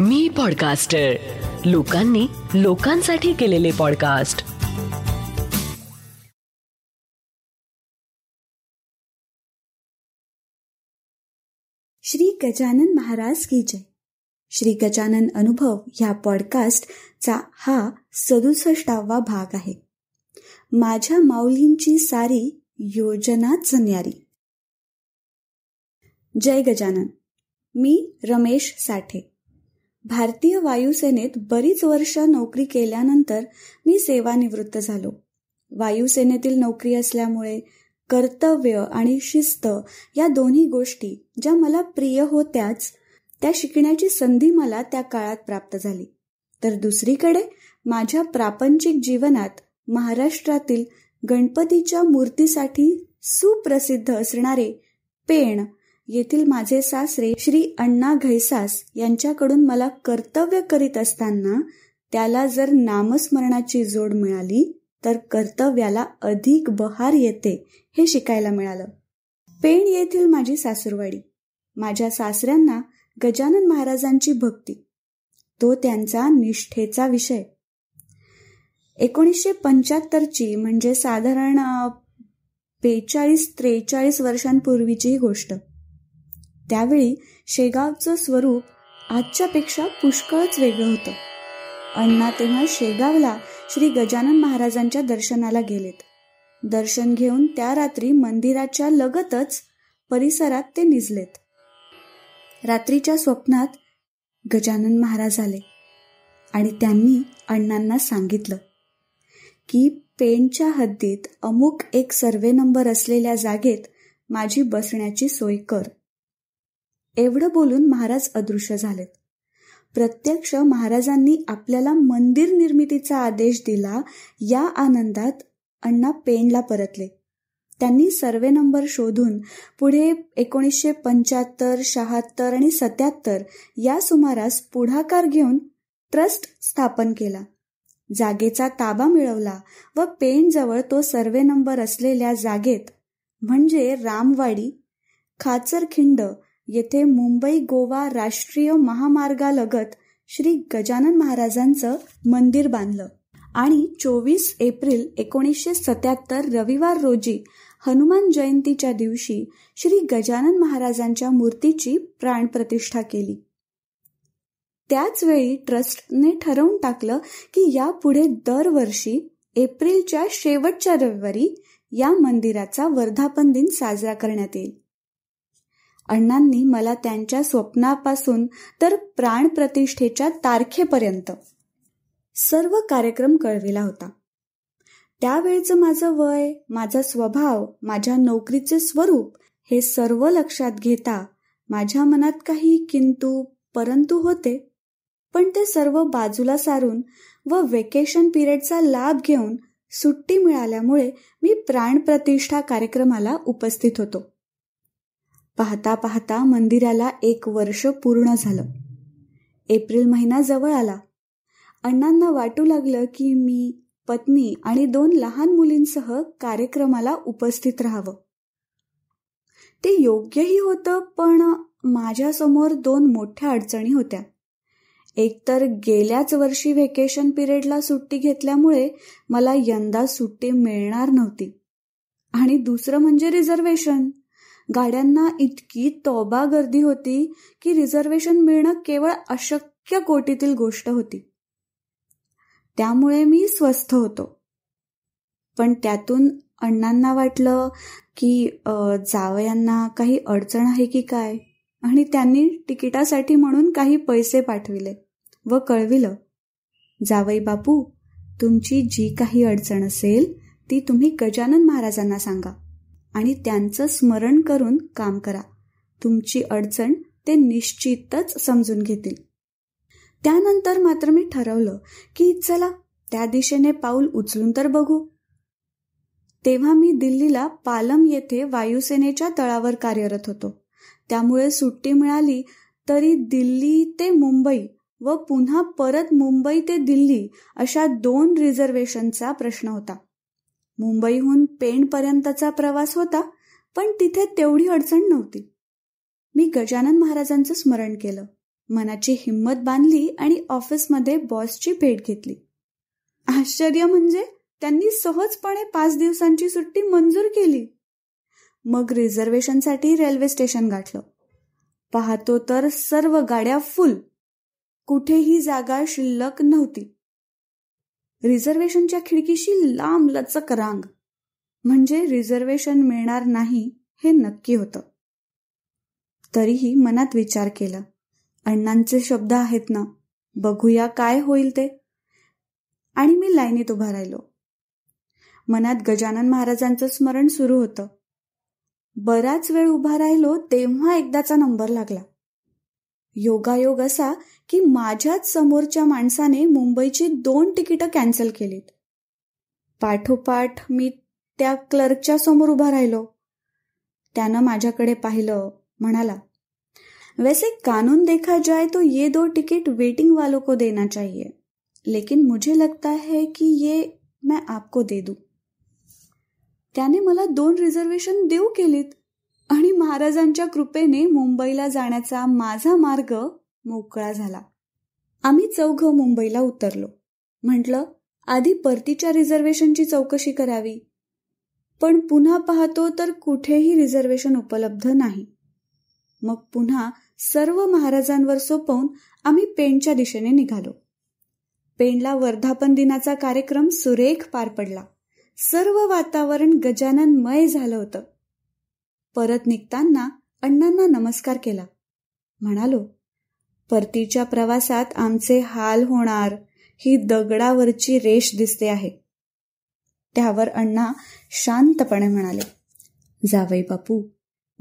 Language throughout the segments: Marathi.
मी पॉडकास्टर लोकांनी लोकांसाठी केलेले पॉडकास्ट श्री गजानन महाराज की जय. श्री गजानन अनुभव ह्या पॉडकास्टचा हा सदुसष्टावा भाग आहे. माझ्या माऊलींची सारी योजनाच न्यारी. जय गजानन. मी रमेश साठे. भारतीय वायुसेनेत बरीच वर्ष नोकरी केल्यानंतर मी सेवानिवृत्त झालो. वायुसेनेतील नोकरी असल्यामुळे कर्तव्य आणि शिस्त या दोन्ही गोष्टी ज्या मला प्रिय होत्याच त्या शिकण्याची संधी मला त्या काळात प्राप्त झाली. तर दुसरीकडे माझ्या प्रापंचिक जीवनात महाराष्ट्रातील गणपतीच्या मूर्तीसाठी सुप्रसिद्ध असणारे पेण येथील माझे सासरे श्री अण्णा घैसास यांच्याकडून मला कर्तव्य करीत असताना त्याला जर नामस्मरणाची जोड मिळाली तर कर्तव्याला अधिक बहार येते हे शिकायला मिळालं. पेण येथील माझी सासूरवाडी. माझ्या सासऱ्यांना गजानन महाराजांची भक्ती. तो त्यांचा निष्ठेचा विषय. एकोणीसशे पंच्याहत्तरची म्हणजे साधारण बेचाळीस त्रेचाळीस वर्षांपूर्वीची ही गोष्ट. त्यावेळी शेगावचं स्वरूप आजच्यापेक्षा पुष्कळच वेगळं होतं. अण्णा तेव्हा शेगावला श्री गजानन महाराजांच्या दर्शनाला गेलेत. दर्शन घेऊन त्या रात्री मंदिराच्या लगतच परिसरात ते निजलेत. रात्रीच्या स्वप्नात गजानन महाराज आले आणि त्यांनी अण्णांना सांगितलं की पेनच्या हद्दीत अमुक एक सर्वे नंबर असलेल्या जागेत माझी बसण्याची सोय कर. एवढं बोलून महाराज अदृश्य झालेत प्रत्यक्ष महाराजांनी आपल्याला मंदिर निर्मितीचा आदेश दिला या आनंदात अण्णा पेनला परतले. त्यांनी सर्वे नंबर शोधून पुढे एकोणीसशे पंच्याहत्तर शहात्तर आणि सत्याहत्तर या सुमारास पुढाकार घेऊन ट्रस्ट स्थापन केला. जागेचा ताबा मिळवला व पेणजवळ तो सर्वे नंबर असलेल्या जागेत म्हणजे रामवाडी खाचरखिंड येथे मुंबई गोवा राष्ट्रीय महामार्गालगत श्री गजानन महाराजांचं मंदिर बांधलं. आणि चोवीस एप्रिल एकोणीसशे सत्याहत्तर रविवार रोजी हनुमान जयंतीच्या दिवशी श्री गजानन महाराजांच्या मूर्तीची प्राणप्रतिष्ठा केली. त्याच वेळी ट्रस्टने ठरवून टाकलं की यापुढे दरवर्षी एप्रिलच्या शेवटच्या रविवारी या मंदिराचा वर्धापन दिन साजरा करण्यात येईल. अण्णांनी मला त्यांच्या स्वप्नापासून तर प्राणप्रतिष्ठेच्या तारखेपर्यंत सर्व कार्यक्रम कळविला होता. त्यावेळचं माझं वय माझा स्वभाव माझ्या नोकरीचे स्वरूप हे सर्व लक्षात घेता माझ्या मनात काही किंतु परंतु होते. पण ते सर्व बाजूला सारून व वेकेशन पिरियडचा लाभ घेऊन सुट्टी मिळाल्यामुळे मी प्राणप्रतिष्ठा कार्यक्रमाला उपस्थित होतो. पाहता पाहता मंदिराला एक वर्ष पूर्ण झालं. एप्रिल महिना जवळ आला. अण्णांना वाटू लागलं की मी पत्नी आणि दोन लहान मुलींसह कार्यक्रमाला उपस्थित राहावं. ते योग्यही होतं पण माझ्यासमोर दोन मोठ्या अडचणी होत्या. एकतर गेल्याच वर्षी व्हेकेशन पिरियडला सुट्टी घेतल्यामुळे मला यंदा सुट्टी मिळणार नव्हती. आणि दुसरं म्हणजे रिझर्वेशन गाड्यांना इतकी तोबा गर्दी होती की रिझर्वेशन मिळणं केवळ अशक्य कोटीतील गोष्ट होती. त्यामुळे मी स्वस्थ होतो. पण त्यातून अण्णांना वाटलं की जावयांना काही अडचण आहे की काय? आणि त्यांनी तिकिटासाठी म्हणून काही पैसे पाठविले व कळविलं. जावई बापू तुमची जी काही अडचण असेल ती तुम्ही गजानन महाराजांना सांगा. आणि त्यांचं स्मरण करून काम करा. तुमची अडचण ते निश्चितच समजून घेतील. त्यानंतर मात्र मी ठरवलं की चला त्या दिशेने पाऊल उचलून तर बघू. तेव्हा मी दिल्लीला पालम येथे वायुसेनेच्या तळावर कार्यरत होतो. त्यामुळे सुट्टी मिळाली तरी दिल्ली ते मुंबई व पुन्हा परत मुंबई ते दिल्ली अशा दोन रिझर्वेशनचा प्रश्न होता. मुंबईहून पेणपर्यंतचा प्रवास होता पण तिथे तेवढी अडचण नव्हती. मी गजानन महाराजांचं स्मरण केलं. मनाची हिंमत बांधली आणि ऑफिसमध्ये बॉसची भेट घेतली. आश्चर्य म्हणजे त्यांनी सहजपणे पाच दिवसांची सुट्टी मंजूर केली. मग रिझर्वेशनसाठी रेल्वे स्टेशन गाठलं. पाहतो तर सर्व गाड्या फुल. कुठेही जागा शिल्लक नव्हती. रिझर्वेशनच्या खिडकीशी लांब लचक रांग. म्हणजे रिझर्वेशन मिळणार नाही हे नक्की होतं. तरीही मनात विचार केला. अण्णांचे शब्द आहेत ना बघूया काय होईल ते. आणि मी लाईनीत उभा राहिलो. मनात गजानन महाराजांचं स्मरण सुरू होतं. बराच वेळ उभा राहिलो तेव्हा एकदाचा नंबर लागला. योगायोग असा की माझ्याच समोरच्या माणसाने मुंबईची दोन तिकीटं कॅन्सल केलीत. पाठोपाठ मी त्या क्लर्कच्या समोर उभा राहिलो. त्यानं माझ्याकडे पाहिलं म्हणाला वैसे कानून देखा जाए तो ये दो टिकट वेटिंग वालों को देना चाहिए लेकिन मुझे लगता है कि ये मैं आपको दे दू. त्याने मला दोन रिझर्वेशन देऊ केलीत. आणि महाराजांच्या कृपेने मुंबईला जाण्याचा माझा मार्ग मोकळा झाला. आम्ही चौघ मुंबईला उतरलो. म्हटलं आधी परतीच्या रिझर्वेशनची चौकशी करावी. पण पुन्हा पाहतो तर कुठेही रिझर्वेशन उपलब्ध नाही. मग पुन्हा सर्व महाराजांवर सोपवून आम्ही पेणच्या दिशेने निघालो. पेणला वर्धापन दिनाचा कार्यक्रम सुरेख पार पडला. सर्व वातावरण गजाननमय झालं होतं. परत निघताना अण्णांना नमस्कार केला. म्हणालो परतीच्या प्रवासात आमचे हाल होणार ही दगडावरची रेष दिसते आहे. त्यावर अण्णा शांतपणे म्हणाले जावई बापू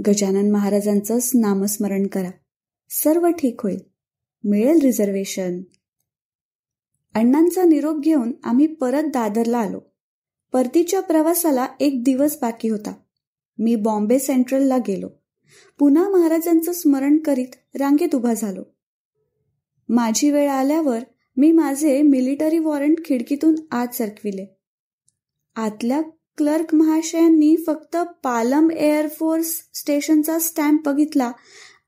गजानन महाराजांचंच नामस्मरण करा. सर्व ठीक होईल. मिळेल रिझर्वेशन. अण्णांचा निरोप घेऊन आम्ही परत दादरला आलो. परतीच्या प्रवासाला एक दिवस बाकी होता. मी बॉम्बे सेंट्रलला गेलो. पुन्हा महाराजांचं स्मरण करीत रांगेत उभा झालो. माझी वेळ आल्यावर मी माझे मिलिटरी वॉरंट खिडकीतून आत सरकविले. आतल्या क्लर्क महाशयांनी फक्त पालम एअरफोर्स स्टेशनचा स्टॅम्प बघितला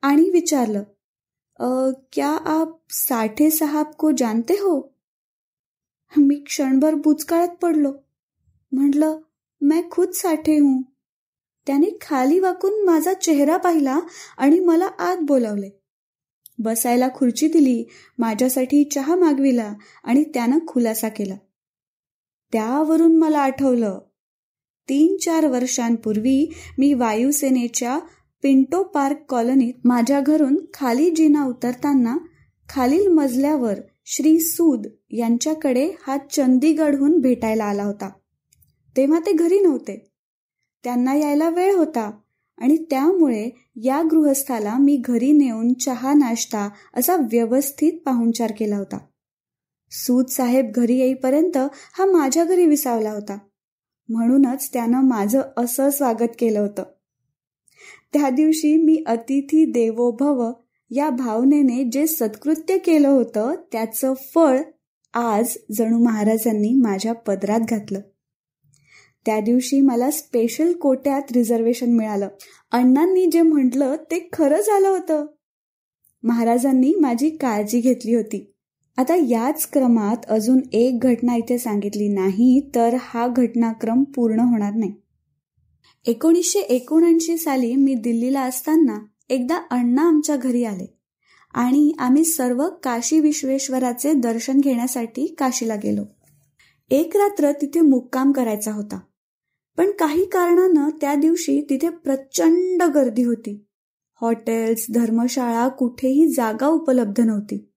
आणि विचारलं क्या आप साठे साहब को जानते हो? मी क्षणभर बुचकाळत पडलो. म्हटलं मैं खुद साठे हूं. त्याने खाली वाकून माझा चेहरा पाहिला आणि मला आत बोलावले. बसायला खुर्ची दिली माझ्यासाठी चहा मागविला आणि त्यानं खुलासा केला. त्यावरून मला आठवलं तीन चार वर्षांपूर्वी मी वायुसेनेच्या पिंटो पार्क कॉलनीत माझ्या घरून खाली जिना उतरताना खालील मजल्यावर श्री सूद यांच्याकडे हा चंदीगडहून भेटायला आला होता. तेव्हा ते घरी नव्हते. त्यांना यायला वेळ होता आणि त्यामुळे या गृहस्थाला मी घरी नेऊन चहा नाश्ता असा व्यवस्थित पाहुणचार केला होता. सूद साहेब घरी येईपर्यंत हा माझ्या घरी विसावला होता. म्हणूनच त्यानं माझं असं स्वागत केलं होतं. त्या दिवशी मी अतिथी देवो भव या भावनेने जे सत्कृत्य केलं होतं त्याचं फळ आज जणू महाराजांनी माझ्या पदरात घातलं. त्या दिवशी मला स्पेशल कोट्यात रिझर्वेशन मिळालं. अण्णांनी जे म्हटलं ते खरं झालं होतं. महाराजांनी माझी काळजी घेतली होती. आता याच क्रमात अजून एक घटना इथे सांगितली नाही तर हा घटनाक्रम पूर्ण होणार नाही. एकोणीसशे एकोणऐंशी साली मी दिल्लीला असताना एकदा अण्णा आमच्या घरी आले आणि आम्ही सर्व काशी विश्वेश्वराचे दर्शन घेण्यासाठी काशीला गेलो. एक रात्र तिथे मुक्काम करायचा होता. पण काही कारणानं त्या दिवशी तिथे प्रचंड गर्दी होती. हॉटेल्स धर्मशाळा कुठेही जागा उपलब्ध नव्हती.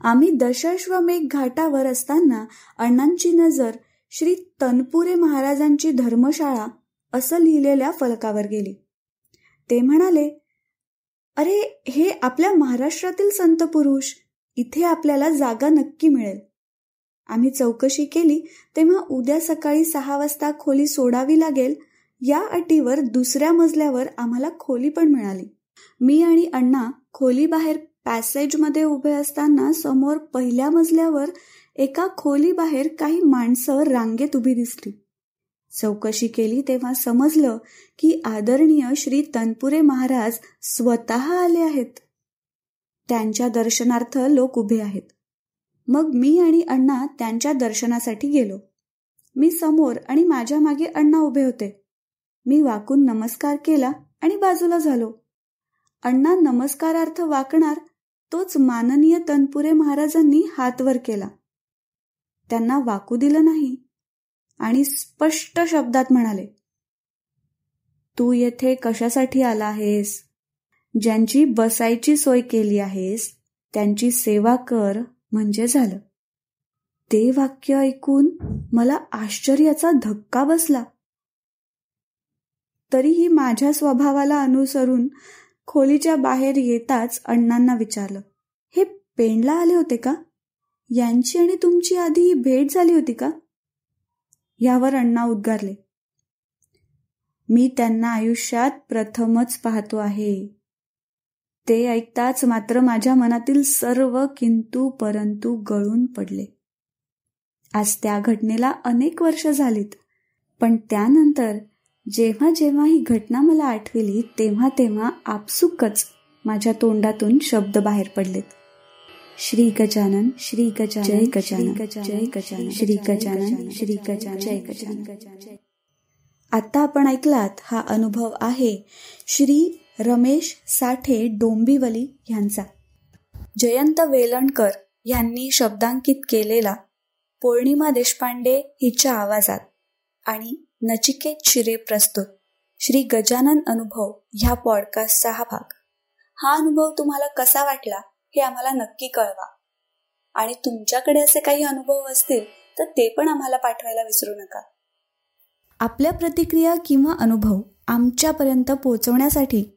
आम्ही दशाश्वमेघ घाटावर असताना अण्णांची नजर श्री तनपुरे महाराजांची धर्मशाळा असं लिहिलेल्या फलकावर गेली. ते म्हणाले अरे हे आपल्या महाराष्ट्रातील संत पुरुष. इथे आपल्याला जागा नक्की मिळेल. आम्ही चौकशी केली तेव्हा उद्या सकाळी सहा वाजता खोली सोडावी लागेल या अटीवर दुसऱ्या मजल्यावर आम्हाला खोली पण मिळाली. मी आणि अण्णा खोली बाहेर पॅसेजमध्ये उभे असताना समोर पहिल्या मजल्यावर एका खोली बाहेर काही माणसं रांगेत उभी दिसली. चौकशी केली तेव्हा समजलं की आदरणीय श्री तनपुरे महाराज स्वतः आले आहेत. त्यांच्या दर्शनार्थ लोक उभे आहेत. मग मी आणि अण्णा त्यांच्या दर्शनासाठी गेलो. मी समोर आणि माझ्या मागे अण्णा उभे होते. मी वाकून नमस्कार केला आणि बाजूला झालो. अण्णा नमस्कारार्थ वाकणार तोच माननीय तनपुरे महाराजांनी हात वर केला. त्यांना वाकू दिलं नाही आणि स्पष्ट शब्दात म्हणाले तू येथे कशासाठी आला आहेस? ज्यांची बसायची सोय केली आहेस त्यांची सेवा कर म्हणजे झालं. ते वाक्य ऐकून मला आश्चर्याचा धक्का बसला. तरीही माझ्या स्वभावाला अनुसरून खोलीच्या बाहेर येताच अण्णांना विचारलं हे पेंडला आले होते का? यांची आणि तुमची आधी भेट झाली होती का? यावर अण्णा उद्गारले मी त्यांना आयुष्यात प्रथमच पाहतो आहे. ते ऐकताच मात्र माझ्या मनातील सर्व किंतु परंतु गळून पडले. आज त्या घटनेला अनेक वर्ष झालीत पण त्यानंतर जेव्हा जेव्हा ही घटना मला आठवली तेव्हा तेव्हा आपसुकच माझ्या तोंडातून शब्द बाहेर पडलेत. श्री गजानन श्री गजानन जय गजानन जय गजानन श्री गजानन श्री गजानन जय गजानन. आता आपण ऐकलात हा अनुभव आहे श्री रमेश साठे डोंबिवली यांचा. जयंत वेलणकर यांनी शब्दांकित केलेला पौर्णिमा देशपांडे हिच्या आवाजात आणि नचिकेत शिरे प्रस्तुत. श्री गजानन अनुभव ह्या पॉडकास्टचा हा भाग. हा अनुभव तुम्हाला कसा वाटला हे आम्हाला नक्की कळवा. आणि तुमच्याकडे असे काही अनुभव असतील तर ते पण आम्हाला पाठवायला विसरू नका. आपल्या प्रतिक्रिया किंवा अनुभव आमच्यापर्यंत पोहोचवण्यासाठी